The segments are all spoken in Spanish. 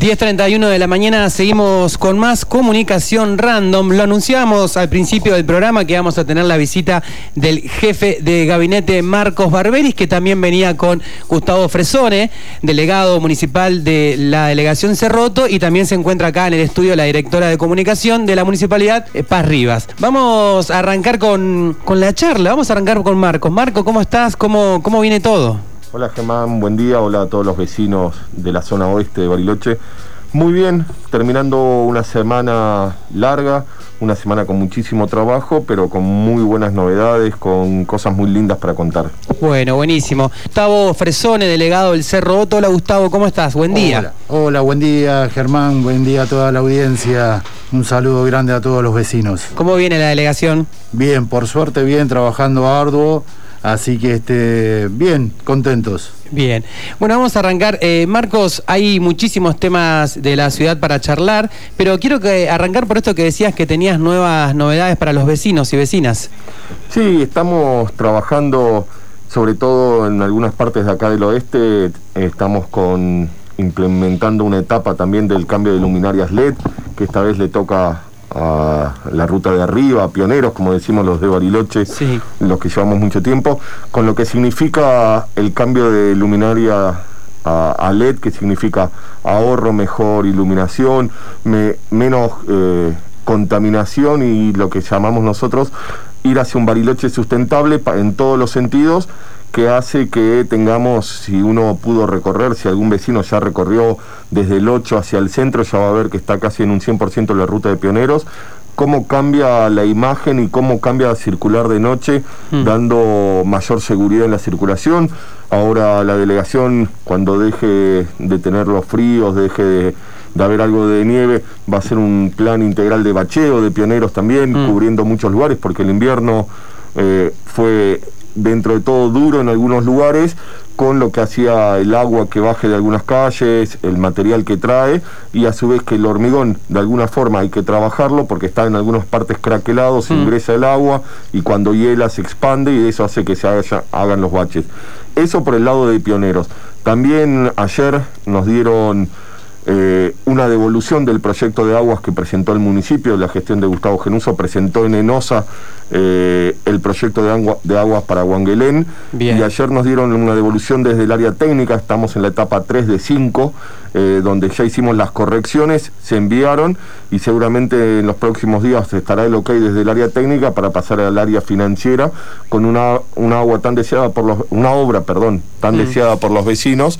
10.31 de la mañana seguimos con más comunicación random. Lo anunciamos al principio del programa que vamos a tener la visita del jefe de gabinete Marcos Barberis, que también venía con Gustavo Fresone, delegado municipal de la delegación Cerroto, y también se encuentra acá en el estudio la directora de comunicación de la municipalidad, eh, Paz Rivas. Vamos a arrancar con, con la charla, vamos a arrancar con Marcos. Marco, ¿cómo estás? ¿Cómo, cómo viene todo? Hola Germán, buen día, hola a todos los vecinos de la zona oeste de Bariloche. Muy bien, terminando una semana larga, una semana con muchísimo trabajo, pero con muy buenas novedades, con cosas muy lindas para contar. Bueno, buenísimo. Gustavo Fresone, delegado del Cerro Otto. Hola Gustavo, ¿cómo estás? Buen día. Hola, hola, buen día Germán, buen día a toda la audiencia. Un saludo grande a todos los vecinos. ¿Cómo viene la delegación? Bien, por suerte bien, trabajando arduo Así que este, bien, contentos. Bien. Bueno, vamos a arrancar. Eh, Marcos, hay muchísimos temas de la ciudad para charlar, pero quiero que arrancar por esto que decías que tenías nuevas novedades para los vecinos y vecinas. Sí, estamos trabajando, sobre todo en algunas partes de acá del oeste, estamos con implementando una etapa también del cambio de luminarias LED, que esta vez le toca a la ruta de arriba, pioneros, como decimos los de Bariloche, los que llevamos mucho tiempo, con lo que significa el cambio de luminaria a, LED, que significa ahorro, mejor iluminación, menos eh, contaminación y lo que llamamos nosotros ir hacia un Bariloche sustentable en todos los sentidos que hace que tengamos, si uno pudo recorrer, si algún vecino ya recorrió desde el 8 hacia el centro, ya va a ver que está casi en un 100% la ruta de pioneros, cómo cambia la imagen y cómo cambia circular de noche, mm. dando mayor seguridad en la circulación. Ahora la delegación, cuando deje de tener los fríos, deje de, haber algo de nieve, va a ser un plan integral de bacheo, de pioneros también, mm. cubriendo muchos lugares, porque el invierno eh, fue dentro de todo duro en algunos lugares, con lo que hacía el agua que baje de algunas calles, el material que trae, y a su vez que el hormigón de alguna forma hay que trabajarlo porque está en algunas partes craquelado, se mm. ingresa el agua y cuando hiela se expande y eso hace que se hagan los baches. Eso por el lado de pioneros. También ayer nos dieron eh, una devolución del proyecto de aguas que presentó el municipio, la gestión de Gustavo Genuso presentó en Enosa eh, el proyecto de, de, aguas para Huanguelén y ayer nos dieron una devolución desde el área técnica, estamos en la etapa 3 de 5, eh, donde ya hicimos las correcciones, se enviaron y seguramente en los próximos días estará el ok desde el área técnica para pasar al área financiera con una, una agua tan deseada por los, una obra, perdón, tan mm. deseada por los vecinos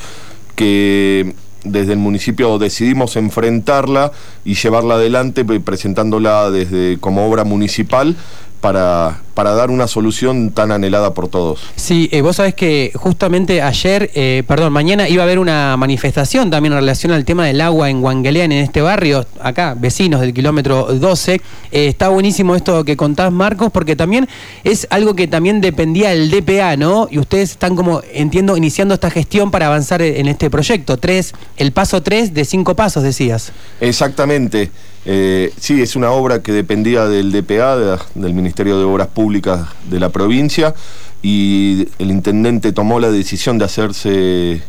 que desde el municipio decidimos enfrentarla y llevarla adelante presentándola desde como obra municipal para, para dar una solución tan anhelada por todos. Sí, eh, vos sabés que justamente ayer, eh, perdón, mañana iba a haber una manifestación también en relación al tema del agua en Guangeleán, en este barrio, acá, vecinos del kilómetro 12. Eh, está buenísimo esto que contás, Marcos, porque también es algo que también dependía del DPA, ¿no? Y ustedes están como, entiendo, iniciando esta gestión para avanzar en este proyecto. Tres, el paso tres de cinco pasos, decías. Exactamente. Eh, sí, es una obra que dependía del DPA, del Ministerio de Obras Públicas de la provincia, y el intendente tomó la decisión de hacerse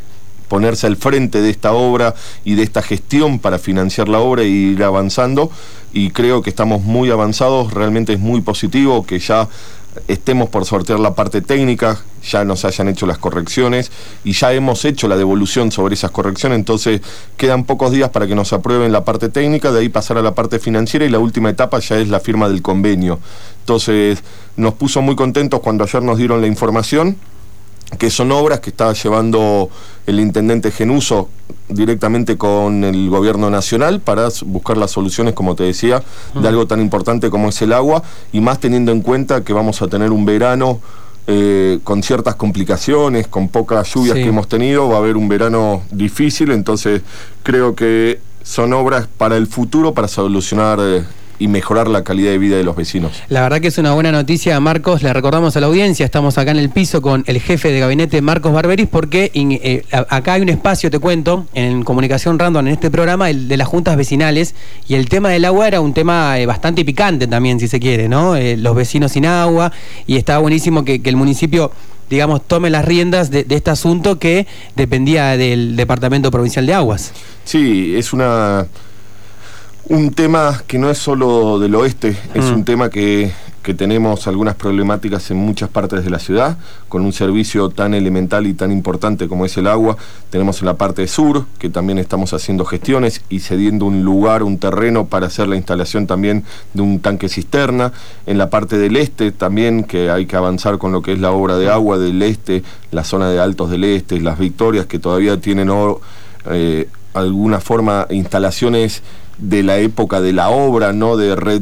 ponerse al frente de esta obra y de esta gestión para financiar la obra y ir avanzando y creo que estamos muy avanzados, realmente es muy positivo que ya estemos por sortear la parte técnica, ya nos hayan hecho las correcciones y ya hemos hecho la devolución sobre esas correcciones, entonces quedan pocos días para que nos aprueben la parte técnica, de ahí pasar a la parte financiera y la última etapa ya es la firma del convenio. Entonces nos puso muy contentos cuando ayer nos dieron la información que son obras que está llevando el intendente Genuso directamente con el gobierno nacional para buscar las soluciones, como te decía, de algo tan importante como es el agua, y más teniendo en cuenta que vamos a tener un verano eh, con ciertas complicaciones, con pocas lluvias que hemos tenido, va a haber un verano difícil, entonces creo que son obras para el futuro, para solucionar eh, y mejorar la calidad de vida de los vecinos. La verdad que es una buena noticia, Marcos. Le recordamos a la audiencia, estamos acá en el piso con el jefe de gabinete, Marcos Barberis, porque eh, acá hay un espacio, te cuento, en comunicación random en este programa, el de las juntas vecinales, y el tema del agua era un tema eh, bastante picante también, si se quiere, ¿no? Eh, los vecinos sin agua, y estaba buenísimo que, el municipio digamos, tome las riendas de, este asunto que dependía del Departamento Provincial de Aguas. Sí, es una un tema que no es solo del oeste, es mm. un tema que que tenemos algunas problemáticas en muchas partes de la ciudad, con un servicio tan elemental y tan importante como es el agua. Tenemos en la parte sur, que también estamos haciendo gestiones y cediendo un lugar, un terreno para hacer la instalación también de un tanque cisterna. En la parte del este también, que hay que avanzar con lo que es la obra de agua del este, la zona de Altos del Este, las Victorias, que todavía tienen eh, alguna forma instalaciones de la época de la obra, no de red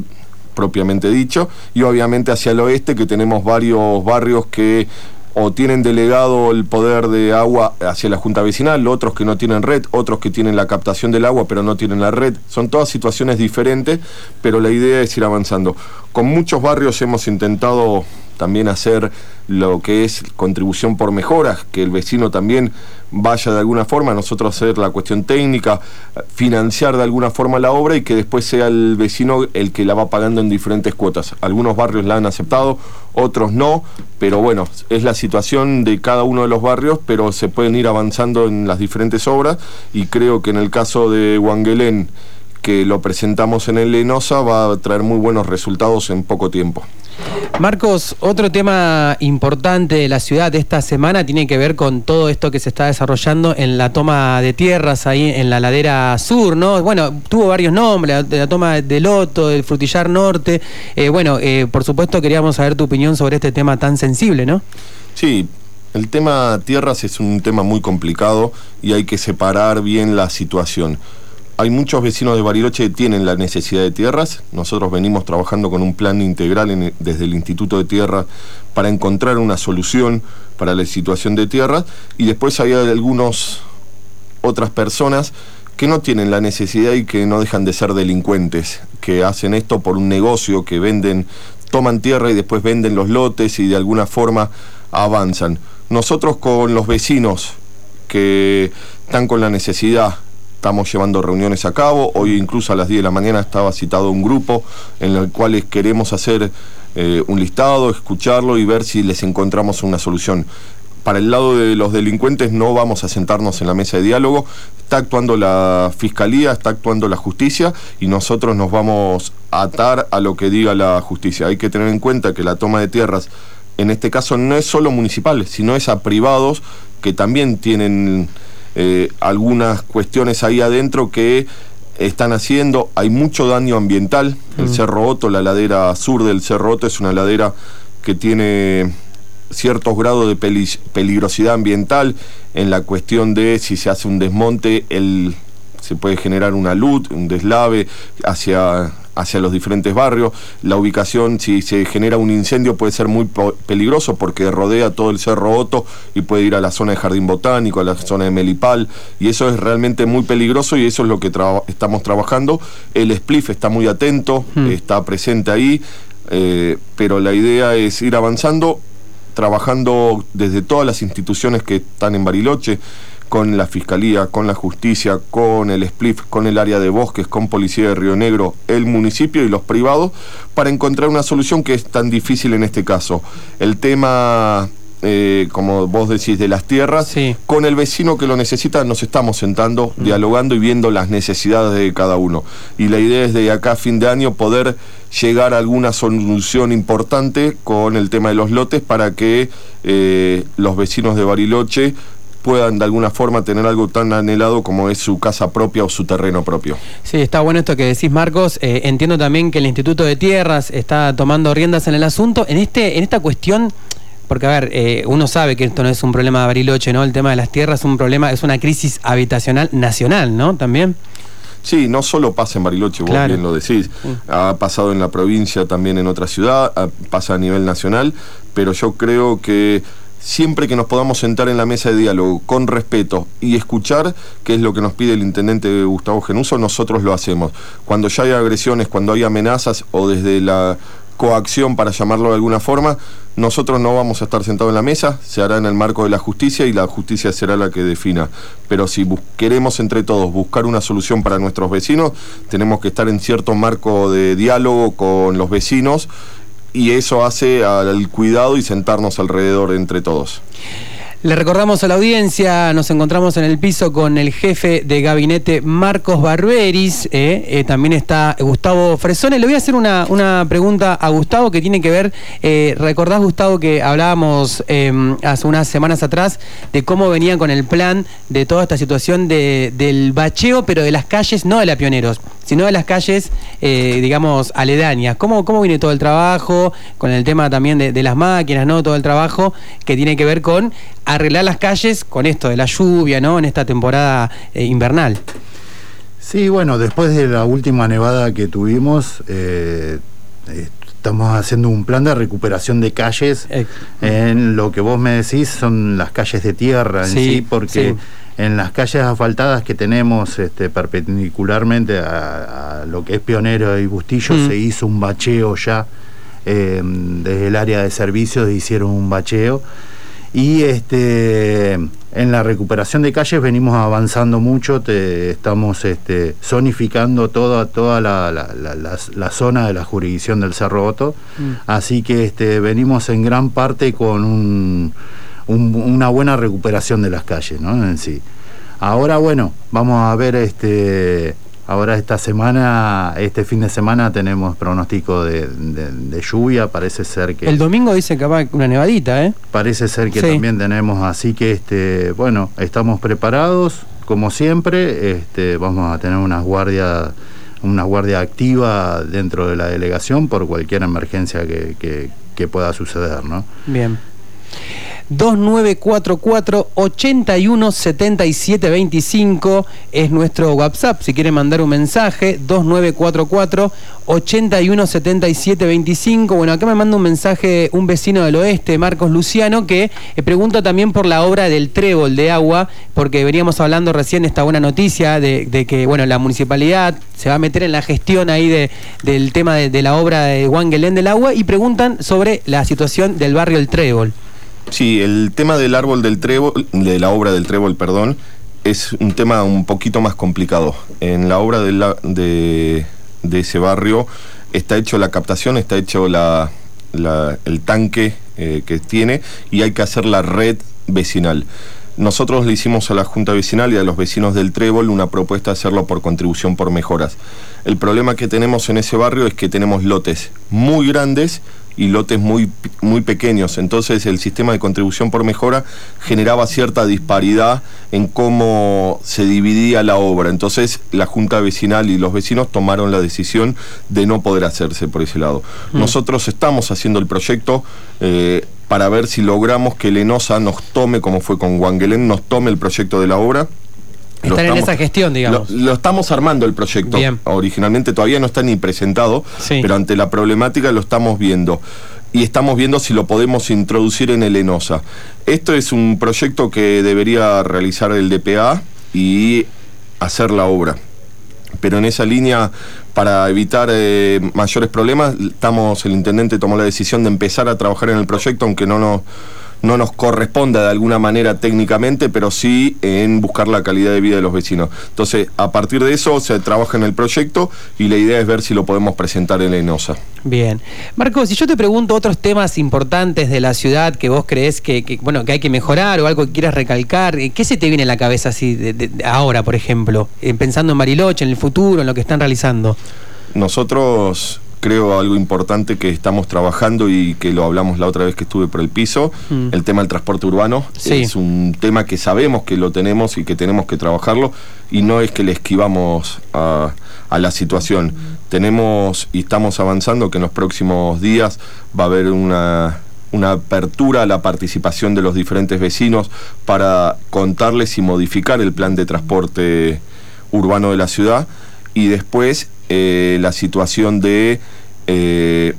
propiamente dicho, y obviamente hacia el oeste que tenemos varios barrios que o tienen delegado el poder de agua hacia la Junta Vecinal, otros que no tienen red, otros que tienen la captación del agua pero no tienen la red. Son todas situaciones diferentes, pero la idea es ir avanzando. Con muchos barrios hemos intentado también hacer lo que es contribución por mejoras, que el vecino también vaya de alguna forma, nosotros hacer la cuestión técnica, financiar de alguna forma la obra y que después sea el vecino el que la va pagando en diferentes cuotas. Algunos barrios la han aceptado, otros no, pero bueno, es la situación de cada uno de los barrios, pero se pueden ir avanzando en las diferentes obras y creo que en el caso de Wangelén, que lo presentamos en el Lenosa, va a traer muy buenos resultados en poco tiempo. Marcos, otro tema importante de la ciudad de esta semana tiene que ver con todo esto que se está desarrollando en la toma de tierras ahí en la ladera sur, ¿no? Bueno, tuvo varios nombres, la, toma de Loto, del Frutillar Norte. Eh, bueno, eh, por supuesto queríamos saber tu opinión sobre este tema tan sensible, ¿no? Sí, el tema tierras es un tema muy complicado y hay que separar bien la situación hay muchos vecinos de Bariloche que tienen la necesidad de tierras. Nosotros venimos trabajando con un plan integral desde el Instituto de Tierra para encontrar una solución para la situación de tierras. Y después hay algunas otras personas que no tienen la necesidad y que no dejan de ser delincuentes, que hacen esto por un negocio, que venden, toman tierra y después venden los lotes y de alguna forma avanzan. Nosotros con los vecinos que están con la necesidad estamos llevando reuniones a cabo. Hoy incluso a las 10 de la mañana estaba citado un grupo en el cual queremos hacer eh, un listado, escucharlo y ver si les encontramos una solución. Para el lado de los delincuentes no vamos a sentarnos en la mesa de diálogo. Está actuando la fiscalía, está actuando la justicia y nosotros nos vamos a atar a lo que diga la justicia. Hay que tener en cuenta que la toma de tierras en este caso no es solo municipal, sino es a privados que también tienen eh, algunas cuestiones ahí adentro que están haciendo. Hay mucho daño ambiental. El mm. Cerro Otto, la ladera sur del Cerro Otto, es una ladera que tiene ciertos grados de peligrosidad ambiental en la cuestión de si se hace un desmonte, el, se puede generar una luz, un deslave hacia hacia los diferentes barrios. La ubicación, si se genera un incendio, puede ser muy peligroso porque rodea todo el Cerro Otto y puede ir a la zona de Jardín Botánico, a la zona de Melipal, y eso es realmente muy peligroso y eso es lo que estamos trabajando. El SPLIF está muy atento, hmm. está presente ahí, eh, pero la idea es ir avanzando, trabajando desde todas las instituciones que están en Bariloche con la Fiscalía, con la Justicia, con el SPLIF, con el área de bosques, con Policía de Río Negro, el municipio y los privados, para encontrar una solución que es tan difícil en este caso. El tema eh, como vos decís, de las tierras, con el vecino que lo necesita nos estamos sentando, mm. dialogando y viendo las necesidades de cada uno. Y la idea es de acá a fin de año poder llegar a alguna solución importante con el tema de los lotes para que eh, los vecinos de Bariloche puedan de alguna forma tener algo tan anhelado como es su casa propia o su terreno propio. Sí, está bueno esto que decís, Marcos. Eh, entiendo también que el Instituto de Tierras está tomando riendas en el asunto. En, este, en esta cuestión, porque a ver, eh, uno sabe que esto no es un problema de Bariloche, ¿no? El tema de las tierras es un problema, es una crisis habitacional nacional, ¿no? También. Sí, no solo pasa en Bariloche, vos bien lo decís. Ha pasado en la provincia, también en otra ciudad, pasa a nivel nacional, pero yo creo que siempre que nos podamos sentar en la mesa de diálogo con respeto y escuchar, que es lo que nos pide el intendente Gustavo Genuso, nosotros lo hacemos. Cuando ya hay agresiones, cuando hay amenazas o desde la coacción, para llamarlo de alguna forma, nosotros no vamos a estar sentados en la mesa, se hará en el marco de la justicia y la justicia será la que defina. Pero si queremos entre todos buscar una solución para nuestros vecinos, tenemos que estar en cierto marco de diálogo con los vecinos y eso hace al cuidado y sentarnos alrededor entre todos. Le recordamos a la audiencia, nos encontramos en el piso con el jefe de gabinete Marcos Barberis, eh, eh, también está Gustavo Fresone. Le voy a hacer una, pregunta a Gustavo que tiene que ver, eh, recordás Gustavo que hablábamos em, hace unas semanas atrás de cómo venían con el plan de toda esta situación del bacheo, pero de las calles, no de la Pioneros, sino de las calles, digamos, aledañas. ¿Cómo, ¿Cómo viene todo el trabajo, con el tema también de, de las máquinas, ¿no? Todo el trabajo que tiene que ver con arreglar las calles con esto de la lluvia, ¿no? En esta temporada eh, invernal. Sí, bueno, después de la última nevada que tuvimos, eh, estamos haciendo un plan de recuperación de calles. En lo que vos me decís son las calles de tierra en sí, porque en las calles asfaltadas que tenemos este, perpendicularmente a, lo que es Pionero y Bustillo mm. se hizo un bacheo ya. Eh, desde el área de servicios hicieron un bacheo y este, en la recuperación de calles venimos avanzando mucho, estamos este, zonificando toda, toda la, zona de la jurisdicción del Cerro Otto, mm. así que este, venimos en gran parte con una buena recuperación de las calles ¿no? en sí. Ahora bueno, vamos a ver este Ahora esta semana, este fin de semana tenemos pronóstico de, lluvia, parece ser que... El domingo dice que va una nevadita, ¿eh? Parece ser que también tenemos, así que este, bueno, estamos preparados, como siempre, este, vamos a tener una guardia, una guardia activa dentro de la delegación por cualquier emergencia que, que, que pueda suceder, ¿no? Bien. 2944 817725 es nuestro WhatsApp. Si quiere mandar un mensaje, 2944 817725 Bueno, acá me manda un mensaje un vecino del oeste, Marcos Luciano, que eh, pregunta también por la obra del trébol de agua, porque veníamos hablando recién esta buena noticia de, que, bueno, la municipalidad se va a meter en la gestión ahí de, del tema de, la obra de Wangelén del agua y preguntan sobre la situación del barrio El Trébol. Sí, el tema del árbol del trébol, de la obra del trébol, perdón, es un tema un poquito más complicado. En la obra de, de, ese barrio está hecho la captación, está hecho la, el tanque eh, que tiene y hay que hacer la red vecinal. Nosotros le hicimos a la Junta Vecinal y a los vecinos del Trébol una propuesta de hacerlo por contribución por mejoras. El problema que tenemos en ese barrio es que tenemos lotes muy grandes y lotes muy, muy pequeños. Entonces el sistema de contribución por mejora generaba cierta disparidad en cómo se dividía la obra. Entonces la Junta Vecinal y los vecinos tomaron la decisión de no poder hacerse por ese lado. Mm. Nosotros estamos haciendo el proyecto eh, para ver si logramos que Lenosa nos tome, como fue con Wangelén, nos tome el proyecto de la obra Están en esa gestión, digamos. Lo, estamos armando el proyecto. Originalmente todavía no está ni presentado, pero ante la problemática lo estamos viendo. Y estamos viendo si lo podemos introducir en el ENOSA. Esto es un proyecto que debería realizar el DPA y hacer la obra. Pero en esa línea, para evitar eh, mayores problemas, estamos, el intendente tomó la decisión de empezar a trabajar en el proyecto, aunque no nos no nos corresponda de alguna manera técnicamente, pero sí en buscar la calidad de vida de los vecinos. Entonces, a partir de eso se trabaja en el proyecto y la idea es ver si lo podemos presentar en la ENOSA. Bien. Marcos, si yo te pregunto otros temas importantes de la ciudad que vos crees que, bueno, que hay que mejorar o algo que quieras recalcar, ¿qué se te viene a la cabeza así de, ahora, por ejemplo? Eh, pensando en Mariloche, en el futuro, en lo que están realizando. Nosotros creo algo importante que estamos trabajando y que lo hablamos la otra vez que estuve por el piso, mm. el tema del transporte urbano. Es un tema que sabemos que lo tenemos y que tenemos que trabajarlo y no es que le esquivamos a, la situación. Tenemos y estamos avanzando que en los próximos días va a haber una, una apertura a la participación de los diferentes vecinos para contarles y modificar el plan de transporte urbano de la ciudad y después eh, la situación de, eh,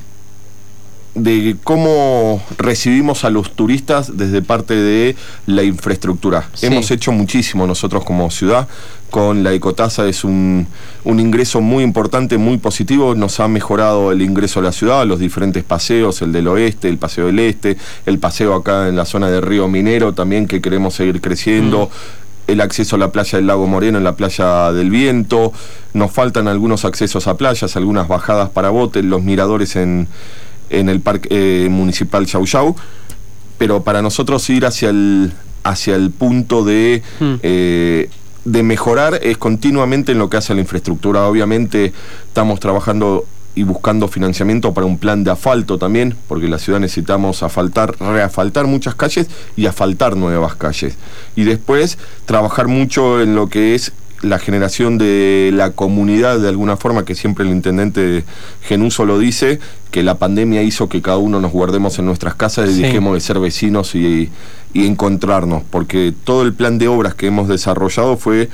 de cómo recibimos a los turistas desde parte de la infraestructura. Hemos hecho muchísimo nosotros como ciudad. Con la ecotasa es un, un, ingreso muy importante, muy positivo. Nos ha mejorado el ingreso a la ciudad, los diferentes paseos, el del oeste, el paseo del este, el paseo acá en la zona de Río Minero también que queremos seguir creciendo. Mm el acceso a la playa del Lago Moreno, en la playa del Viento, nos faltan algunos accesos a playas, algunas bajadas para botes, los miradores en, en el Parque Municipal Chau pero para nosotros ir hacia el, hacia el punto de... Hmm. de mejorar es continuamente en lo que hace a la infraestructura. Obviamente estamos trabajando y buscando financiamiento para un plan de asfalto también, porque la ciudad necesitamos asfaltar, reasfaltar muchas calles y asfaltar nuevas calles. Y después trabajar mucho en lo que es la generación de la comunidad de alguna forma, que siempre el intendente Genuso lo dice, que la pandemia hizo que cada uno nos guardemos en nuestras casas y dejemos de ser vecinos y, encontrarnos, porque todo el plan de obras que hemos desarrollado fue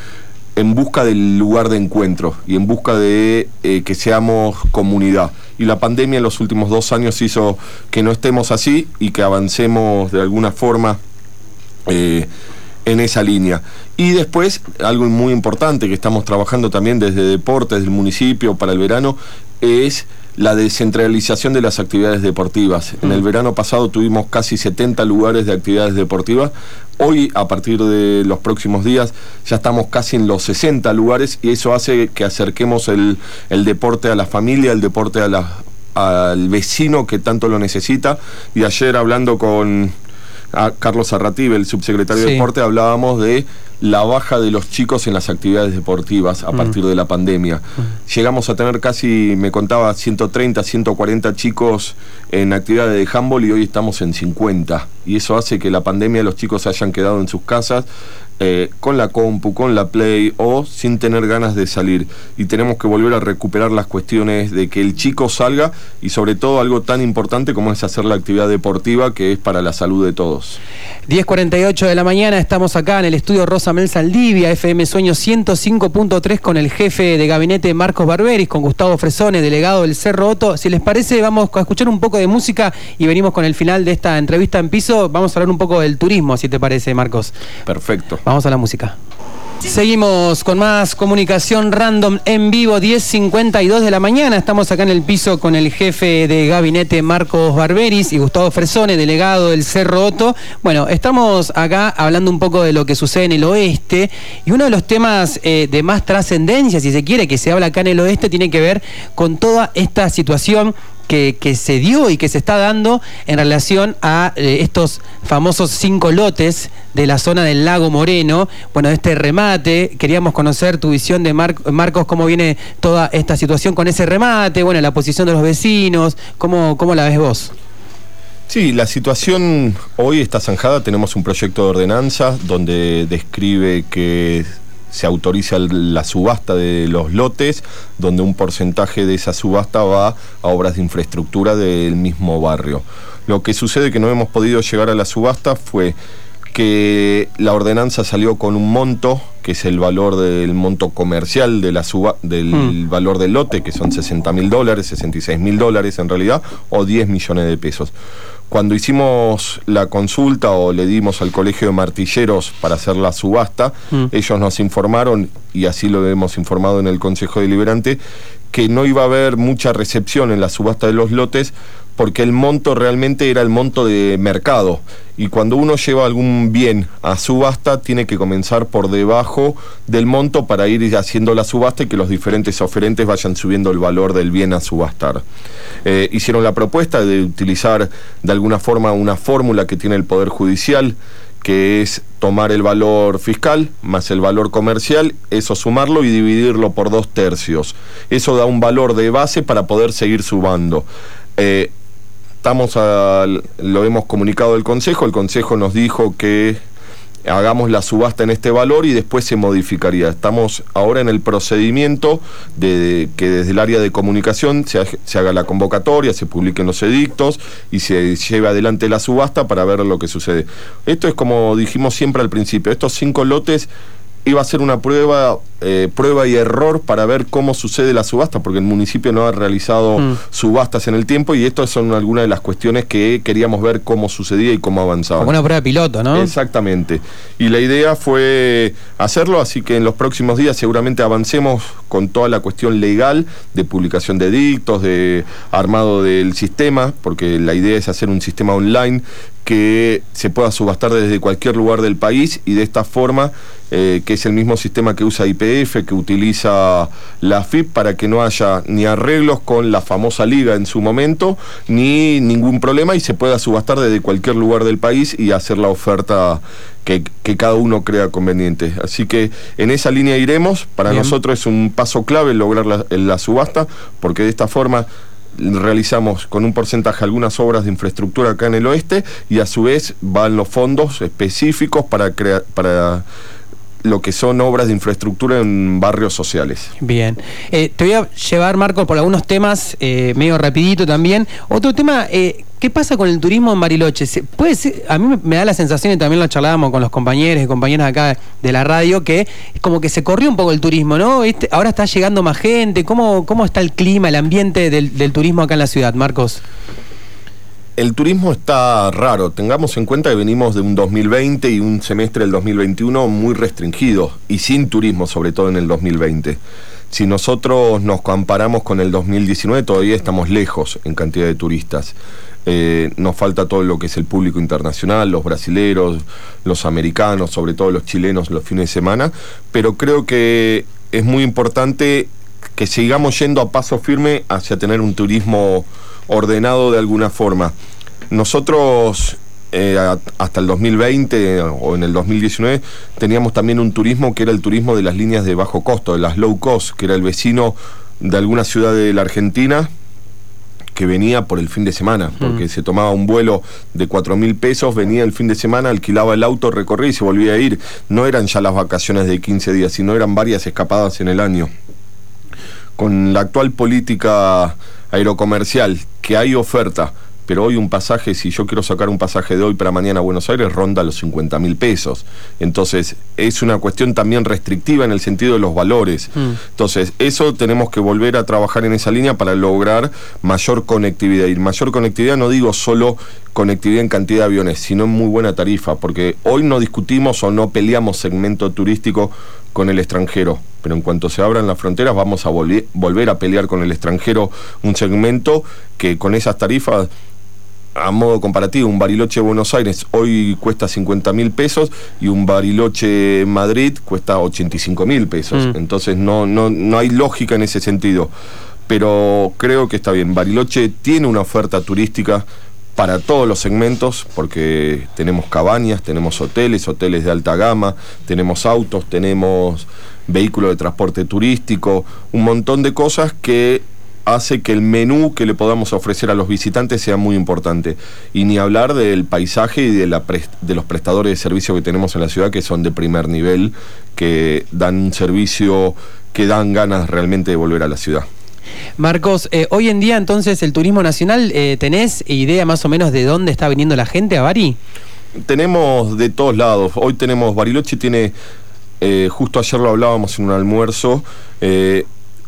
en busca del lugar de encuentro y en busca de eh, que seamos comunidad. Y la pandemia en los últimos dos años hizo que no estemos así y que avancemos de alguna forma. Eh, en esa línea. Y después, algo muy importante que estamos trabajando también desde deportes del municipio para el verano, es la descentralización de las actividades deportivas. En el mm. verano pasado tuvimos casi 70 lugares de actividades deportivas. Hoy, a partir de los próximos días, ya estamos casi en los 60 lugares y eso hace que acerquemos el, deporte a la familia, el deporte a la, al vecino que tanto lo necesita. Y ayer hablando con a Carlos Arrative, el subsecretario de Deporte, hablábamos de la baja de los chicos en las actividades deportivas a mm. partir de la pandemia. Mm. Llegamos a tener casi, me contaba, 130, 140 chicos en actividades de handball y hoy estamos en 50. Y eso hace que la pandemia los chicos hayan quedado en sus casas eh, con la compu, con la play o sin tener ganas de salir. Y tenemos que volver a recuperar las cuestiones de que el chico salga y sobre todo algo tan importante como es hacer la actividad deportiva que es para la salud de todos. 10.48 de la mañana estamos acá en el estudio Rosa Mel Saldivia, FM Sueño 105.3 con el jefe de gabinete Marcos Barberis, con Gustavo Fresone, delegado del Cerro Otto. Si les parece, vamos a escuchar un poco de música y venimos con el final de esta entrevista en piso. Vamos a hablar un poco del turismo, si te parece, Marcos. Perfecto. Vamos a la música. Seguimos con más comunicación random en vivo, 10.52 de la mañana. Estamos acá en el piso con el jefe de gabinete Marcos Barberis y Gustavo Fresone, delegado del Cerro Otto. Bueno, estamos acá hablando un poco de lo que sucede en el oeste y uno de los temas eh, de más trascendencia, si se quiere, que se habla acá en el oeste, tiene que ver con toda esta situación que, se dio y que se está dando en relación a eh, estos famosos cinco lotes de la zona del lago Moreno. Bueno, este remate, queríamos conocer tu visión de Marcos, cómo viene toda esta situación con ese remate, bueno, la posición de los vecinos, cómo, cómo la ves vos. Sí, la situación hoy está zanjada. Tenemos un proyecto de ordenanza donde describe que se autoriza la subasta de los lotes, donde un porcentaje de esa subasta va a obras de infraestructura del mismo barrio. Lo que sucede que no hemos podido llegar a la subasta fue que la ordenanza salió con un monto, que es el valor del monto comercial de la suba, del hmm. valor del lote, que son 60 mil dólares, 66 mil dólares en realidad, o 10 millones de pesos. Cuando hicimos la consulta o le dimos al colegio de martilleros para hacer la subasta, mm. ellos nos informaron, y así lo hemos informado en el Consejo Deliberante, que no iba a haber mucha recepción en la subasta de los lotes porque el monto realmente era el monto de mercado. Y cuando uno lleva algún bien a subasta, tiene que comenzar por debajo del monto para ir haciendo la subasta y que los diferentes oferentes vayan subiendo el valor del bien a subastar. Eh, hicieron la propuesta de utilizar de alguna forma una fórmula que tiene el Poder Judicial que es tomar el valor fiscal más el valor comercial, eso sumarlo y dividirlo por dos tercios. Eso da un valor de base para poder seguir subando. Eh, estamos lo hemos comunicado al Consejo, el Consejo nos dijo que hagamos la subasta en este valor y después se modificaría. Estamos ahora en el procedimiento de, que desde el área de comunicación se, se, haga la convocatoria, se publiquen los edictos y se lleve adelante la subasta para ver lo que sucede. Esto es como dijimos siempre al principio, estos cinco lotes iba a ser una prueba, eh, prueba y error para ver cómo sucede la subasta, porque el municipio no ha realizado mm. subastas en el tiempo y estas son algunas de las cuestiones que queríamos ver cómo sucedía y cómo avanzaba. Como una prueba piloto, ¿no? Exactamente. Y la idea fue hacerlo, así que en los próximos días seguramente avancemos con toda la cuestión legal de publicación de edictos, de armado del sistema, porque la idea es hacer un sistema online que se pueda subastar desde cualquier lugar del país y de esta forma, eh, que es el mismo sistema que usa IPF, que utiliza la FIP, para que no haya ni arreglos con la famosa liga en su momento, ni ningún problema y se pueda subastar desde cualquier lugar del país y hacer la oferta que, cada uno crea conveniente. Así que en esa línea iremos. Para nosotros es un paso clave lograr la subasta, porque de esta forma realizamos con un porcentaje algunas obras de infraestructura acá en el oeste y a su vez van los fondos específicos para crear para lo que son obras de infraestructura en barrios sociales. Bien. Eh, te voy a llevar, Marco, por algunos temas, eh, medio rapidito también. Otro tema, eh, ¿qué pasa con el turismo en Bariloche? A mí me da la sensación, y también lo charlábamos con los compañeros y compañeras acá de la radio, que como que se corrió un poco el turismo, ¿no? Este, ahora está llegando más gente. ¿Cómo, cómo está el clima, el ambiente del, del turismo acá en la ciudad, Marcos? el turismo está raro. Tengamos en cuenta que venimos de un 2020 y un semestre del 2021 muy restringido y sin turismo, sobre todo en el 2020. Si nosotros nos comparamos con el 2019, todavía estamos lejos en cantidad de turistas. Eh, nos falta todo lo que es el público internacional, los brasileros, los americanos, sobre todo los chilenos los fines de semana, pero creo que es muy importante que sigamos yendo a paso firme hacia tener un turismo ordenado de alguna forma. Nosotros eh, hasta el 2020 o en el 2019 teníamos también un turismo que era el turismo de las líneas de bajo costo, de las low cost, que era el vecino de alguna ciudad de la Argentina que venía por el fin de semana, porque mm. se tomaba un vuelo de cuatro mil pesos, venía el fin de semana, alquilaba el auto, recorría y se volvía a ir. No eran ya las vacaciones de 15 días, sino eran varias escapadas en el año. Con la actual política aerocomercial, que hay oferta, pero hoy un pasaje, si yo quiero sacar un pasaje de hoy para mañana a Buenos Aires, ronda los 50 mil pesos. Entonces, es una cuestión también restrictiva en el sentido de los valores. Mm. Entonces, eso tenemos que volver a trabajar en esa línea para lograr mayor conectividad. Y mayor conectividad no digo solo conectividad en cantidad de aviones, sino en muy buena tarifa, porque hoy no discutimos o no peleamos segmento turístico con el extranjero, pero en cuanto se abran las fronteras vamos a volver a pelear con el extranjero un segmento que con esas tarifas a modo comparativo, un Bariloche Buenos Aires hoy cuesta 50 mil pesos y un Bariloche Madrid cuesta 85 mil pesos. Mm. Entonces no, no, no hay lógica en ese sentido. Pero creo que está bien. Bariloche tiene una oferta turística para todos los segmentos, porque tenemos cabañas, tenemos hoteles, hoteles de alta gama, tenemos autos, tenemos vehículos de transporte turístico, un montón de cosas que hace que el menú que le podamos ofrecer a los visitantes sea muy importante. Y ni hablar del paisaje y de, la de los prestadores de servicio que tenemos en la ciudad, que son de primer nivel, que dan un servicio que dan ganas realmente de volver a la ciudad. Marcos, eh, hoy en día entonces el turismo nacional, eh, ¿tenés idea más o menos de dónde está viniendo la gente a Bari? Tenemos de todos lados. Hoy tenemos, Bariloche tiene, eh, justo ayer lo hablábamos en un almuerzo,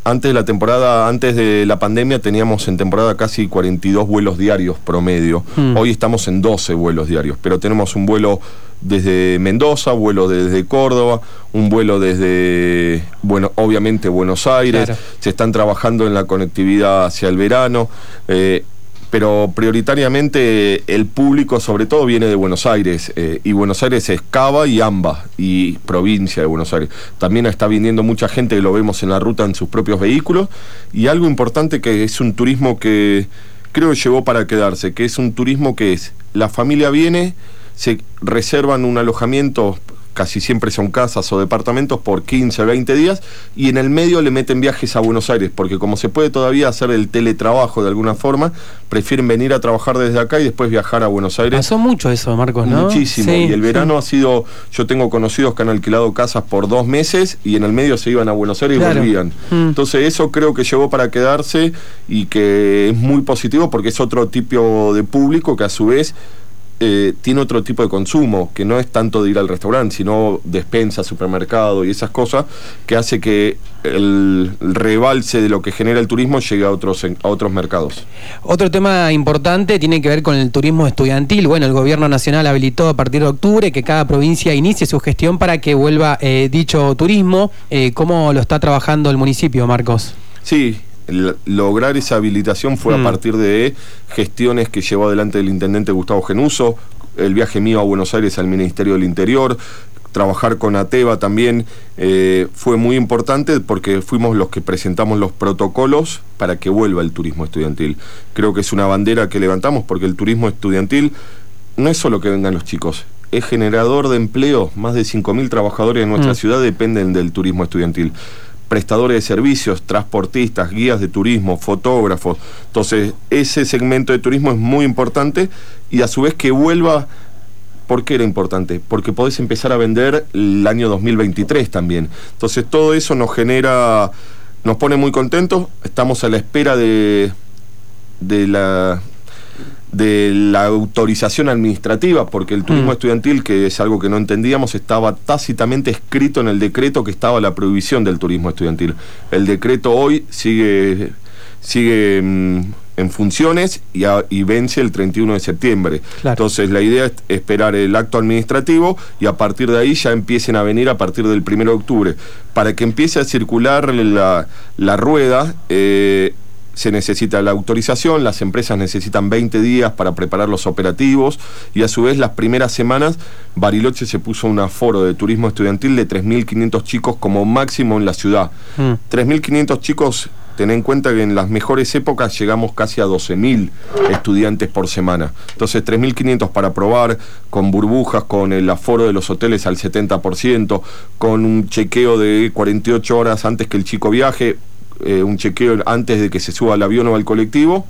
antes de la temporada, antes de la pandemia, teníamos en temporada casi 42 vuelos diarios promedio. Hmm. Hoy estamos en 12 vuelos diarios, pero tenemos un vuelo desde Mendoza, vuelo desde Córdoba, un vuelo desde, bueno, obviamente Buenos Aires. Se están trabajando en la conectividad hacia el verano. Eh, pero prioritariamente el público sobre todo viene de Buenos Aires eh, y Buenos Aires es Cava y Amba y provincia de Buenos Aires. También está viniendo mucha gente que lo vemos en la ruta en sus propios vehículos y algo importante que es un turismo que creo llegó para quedarse, que es un turismo que es la familia viene, se reservan un alojamiento casi siempre son casas o departamentos por 15, 20 días y en el medio le meten viajes a Buenos Aires, porque como se puede todavía hacer el teletrabajo de alguna forma, prefieren venir a trabajar desde acá y después viajar a Buenos Aires. Pasó mucho eso, Marcos, ¿no? Muchísimo. y el verano ha sido, yo tengo conocidos que han alquilado casas por dos meses y en el medio se iban a Buenos Aires y volvían. Mm. Entonces eso creo que llegó para quedarse y que es muy positivo porque es otro tipo de público que a su vez eh, tiene otro tipo de consumo, que no es tanto de ir al restaurante, sino despensa, supermercado y esas cosas, que hace que el rebalse de lo que genera el turismo llegue a otros, a otros mercados. Otro tema importante tiene que ver con el turismo estudiantil. Bueno, el gobierno nacional habilitó a partir de octubre que cada provincia inicie su gestión para que vuelva eh, dicho turismo. Eh, ¿Cómo lo está trabajando el municipio, Marcos? Sí, lograr esa habilitación fue a mm. partir de gestiones que llevó adelante el intendente Gustavo Genuso, el viaje mío a Buenos Aires al Ministerio del Interior, trabajar con Ateva también eh, fue muy importante porque fuimos los que presentamos los protocolos para que vuelva el turismo estudiantil. Creo que es una bandera que levantamos porque el turismo estudiantil no es solo que vengan los chicos, es generador de empleo. Más de 5.000 trabajadores en nuestra mm. ciudad dependen del turismo estudiantil. Prestadores de servicios, transportistas, guías de turismo, fotógrafos. Entonces, ese segmento de turismo es muy importante y a su vez que vuelva ¿Por qué era importante? Porque podés empezar a vender el año 2023 también. Entonces todo eso nos genera, nos pone muy contentos. Estamos a la espera de, de la de la autorización administrativa, porque el turismo mm. estudiantil, que es algo que no entendíamos, estaba tácitamente escrito en el decreto que estaba la prohibición del turismo estudiantil. El decreto hoy sigue, sigue mm, en funciones y, vence el 31 de septiembre. Entonces la idea es esperar el acto administrativo y a partir de ahí ya empiecen a venir a partir del 1 de octubre. Para que empiece a circular la, la rueda, eh, se necesita la autorización, las empresas necesitan 20 días para preparar los operativos y a su vez las primeras semanas Bariloche se puso un aforo de turismo estudiantil de 3.500 chicos como máximo en la ciudad. 3.500 mm. chicos Ten en cuenta que en las mejores épocas llegamos casi a 12.000 estudiantes por semana. Entonces, 3.500 para probar, con burbujas, con el aforo de los hoteles al 70%, con un chequeo de 48 horas antes que el chico viaje, eh, un chequeo antes de que se suba al avión o al colectivo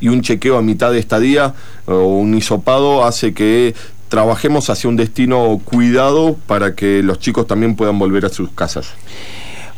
y un chequeo a mitad de estadía o un hisopado hace que trabajemos hacia un destino cuidado para que los chicos también puedan volver a sus casas.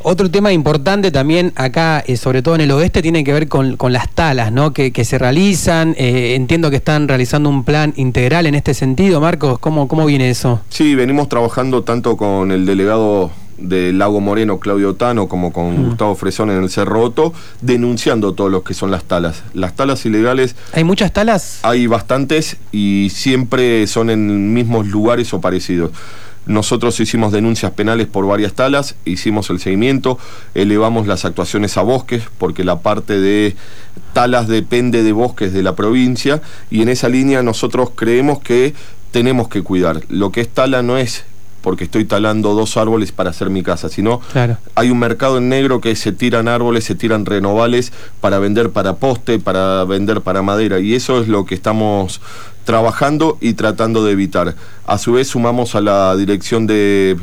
Otro tema importante también acá, eh, sobre todo en el oeste, tiene que ver con, las talas ¿no? que, se realizan. Eh, entiendo que están realizando un plan integral en este sentido. Marcos, ¿cómo, ¿cómo viene eso? Sí, venimos trabajando tanto con el delegado del Lago Moreno, Claudio Tano, como con mm. Gustavo Fresón en el Cerro Otto, denunciando todo lo que son las talas. Las talas ilegales... ¿Hay muchas talas? Hay bastantes y siempre son en mismos lugares o parecidos. Nosotros hicimos denuncias penales por varias talas, hicimos el seguimiento, elevamos las actuaciones a bosques, porque la parte de talas depende de bosques de la provincia, y en esa línea nosotros creemos que tenemos que cuidar. Lo que es tala no es porque estoy talando dos árboles para hacer mi casa, sino hay un mercado en negro que se tiran árboles, se tiran renovales para vender para poste, para vender para madera, y eso es lo que estamos trabajando y tratando de evitar. A su vez sumamos a la dirección de,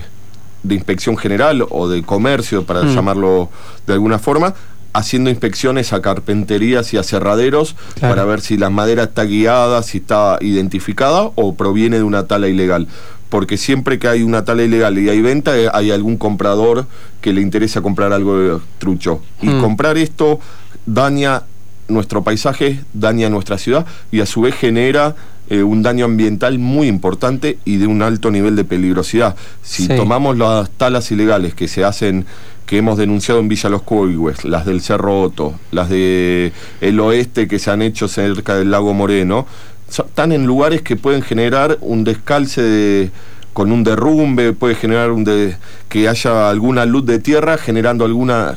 inspección general o de comercio, para mm. llamarlo de alguna forma, haciendo inspecciones a carpenterías y a cerraderos para ver si la madera está guiada, si está identificada o proviene de una tala ilegal. Porque siempre que hay una tala ilegal y hay venta, eh, hay algún comprador que le interesa comprar algo de trucho. Y mm. comprar esto daña nuestro paisaje, daña nuestra ciudad y a su vez genera eh, un daño ambiental muy importante y de un alto nivel de peligrosidad. Si tomamos las talas ilegales que se hacen, que hemos denunciado en Villa Los Coigües, las del Cerro Otto, las de el oeste que se han hecho cerca del lago Moreno, están en lugares que pueden generar un descalce con un derrumbe, puede generar un de, que haya alguna luz de tierra generando alguna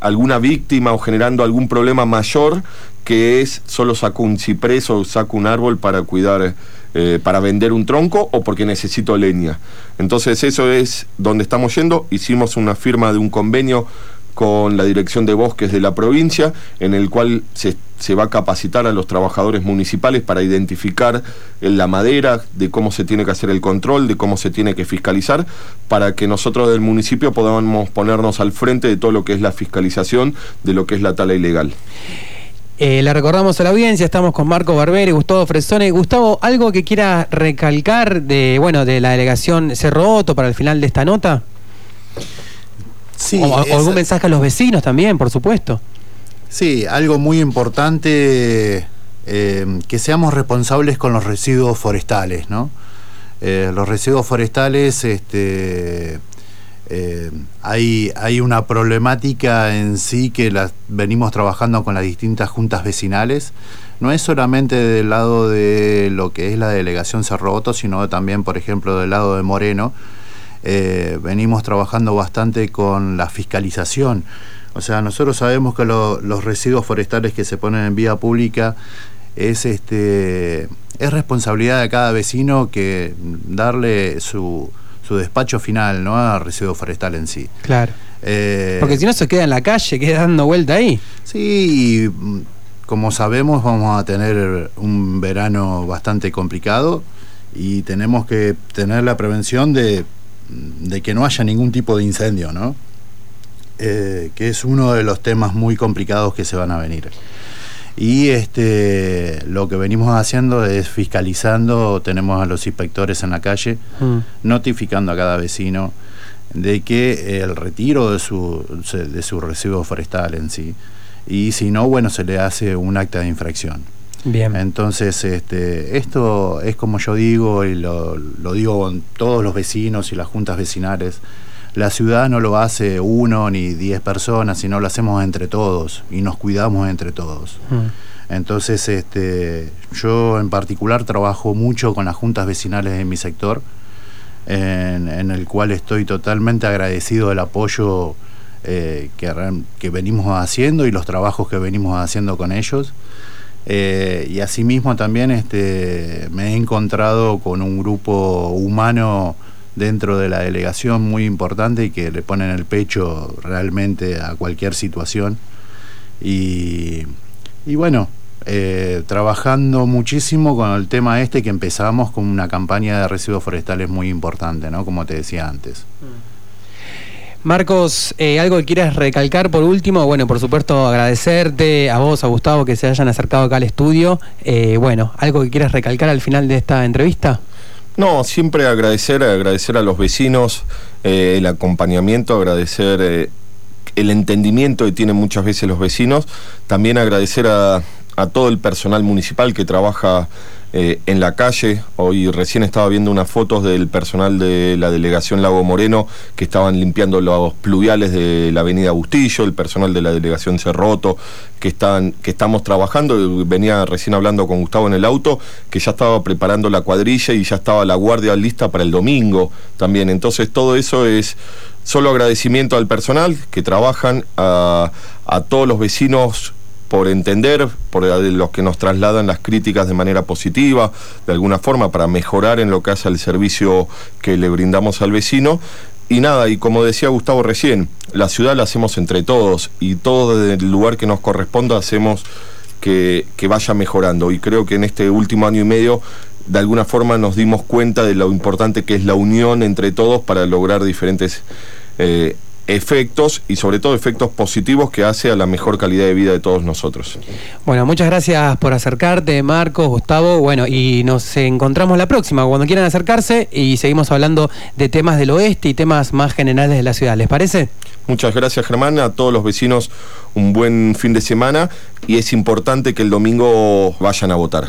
alguna víctima o generando algún problema mayor que es solo saco un ciprés o saco un árbol para cuidar, eh, para vender un tronco o porque necesito leña. Entonces eso es donde estamos yendo. Hicimos una firma de un convenio con la Dirección de Bosques de la provincia, en el cual se, se, va a capacitar a los trabajadores municipales para identificar la madera, de cómo se tiene que hacer el control, de cómo se tiene que fiscalizar, para que nosotros del municipio podamos ponernos al frente de todo lo que es la fiscalización de lo que es la tala ilegal. Eh, le recordamos a la audiencia, estamos con Marco Barberi, Gustavo Fresone. Gustavo, ¿algo que quiera recalcar de, bueno, de la delegación Cerro Otto para el final de esta nota? O, algún mensaje a los vecinos también, por supuesto. Sí, algo muy importante, eh, que seamos responsables con los residuos forestales, ¿no? Eh, los residuos forestales, este, eh, hay, hay una problemática en sí que la, venimos trabajando con las distintas juntas vecinales. No es solamente del lado de lo que es la delegación Cerroto, sino también, por ejemplo, del lado de Moreno, eh, venimos trabajando bastante con la fiscalización. O sea, nosotros sabemos que los residuos forestales que se ponen en vía pública es este es responsabilidad de cada vecino que darle su, su despacho final ¿no? al residuo forestal en sí. Claro. Eh, Porque si no se queda en la calle, queda dando vuelta ahí. Sí, y mm, como sabemos vamos a tener un verano bastante complicado y tenemos que tener la prevención de, de que no haya ningún tipo de incendio, ¿no? Eh, que es uno de los temas muy complicados que se van a venir. Y este, lo que venimos haciendo es fiscalizando, tenemos a los inspectores en la calle, mm. notificando a cada vecino de que el retiro de su, de su residuo forestal en sí, y si no, bueno, se le hace un acta de infracción. Bien. Entonces, este, esto es como yo digo, y lo, lo digo con todos los vecinos y las juntas vecinales, la ciudad no lo hace uno ni diez personas, sino lo hacemos entre todos y nos cuidamos entre todos. Mm. Entonces, este, yo en particular trabajo mucho con las juntas vecinales en mi sector, en, el cual estoy totalmente agradecido del apoyo eh, que, que, venimos haciendo y los trabajos que venimos haciendo con ellos. Eh, y asimismo también este, me he encontrado con un grupo humano dentro de la delegación muy importante y que le ponen el pecho realmente a cualquier situación. Y, bueno, eh, trabajando muchísimo con el tema este que empezamos con una campaña de residuos forestales muy importante, ¿no? Como te decía antes. Marcos, eh, ¿algo que quieras recalcar por último? Bueno, por supuesto, agradecerte a vos, a Gustavo, que se hayan acercado acá al estudio. Eh, bueno, ¿algo que quieras recalcar al final de esta entrevista? No, siempre agradecer, agradecer a los vecinos eh, el acompañamiento, agradecer el entendimiento que tienen muchas veces los vecinos, también agradecer a todo el personal municipal que trabaja eh, en la calle. Hoy recién estaba viendo unas fotos del personal de la delegación Lago Moreno que estaban limpiando los pluviales de la avenida Bustillo, el personal de la delegación Cerroto, que, están, que estamos trabajando. Venía recién hablando con Gustavo en el auto, que ya estaba preparando la cuadrilla y ya estaba la guardia lista para el domingo también. Entonces todo eso es solo agradecimiento al personal que trabajan, a, a todos los vecinos por entender, por los que nos trasladan las críticas de manera positiva, de alguna forma, para mejorar en lo que hace al servicio que le brindamos al vecino. Y nada, y como decía Gustavo recién, la ciudad la hacemos entre todos y todo desde el lugar que nos corresponda hacemos que, vaya mejorando. Y creo que en este último año y medio de alguna forma nos dimos cuenta de lo importante que es la unión entre todos para lograr diferentes eh, efectos y sobre todo efectos positivos que hace a la mejor calidad de vida de todos nosotros. Bueno, muchas gracias por acercarte, Marcos, Gustavo. Bueno, y nos encontramos la próxima, cuando quieran acercarse y seguimos hablando de temas del oeste y temas más generales de la ciudad. ¿Les parece? Muchas gracias, Germán. A todos los vecinos un buen fin de semana y es importante que el domingo vayan a votar.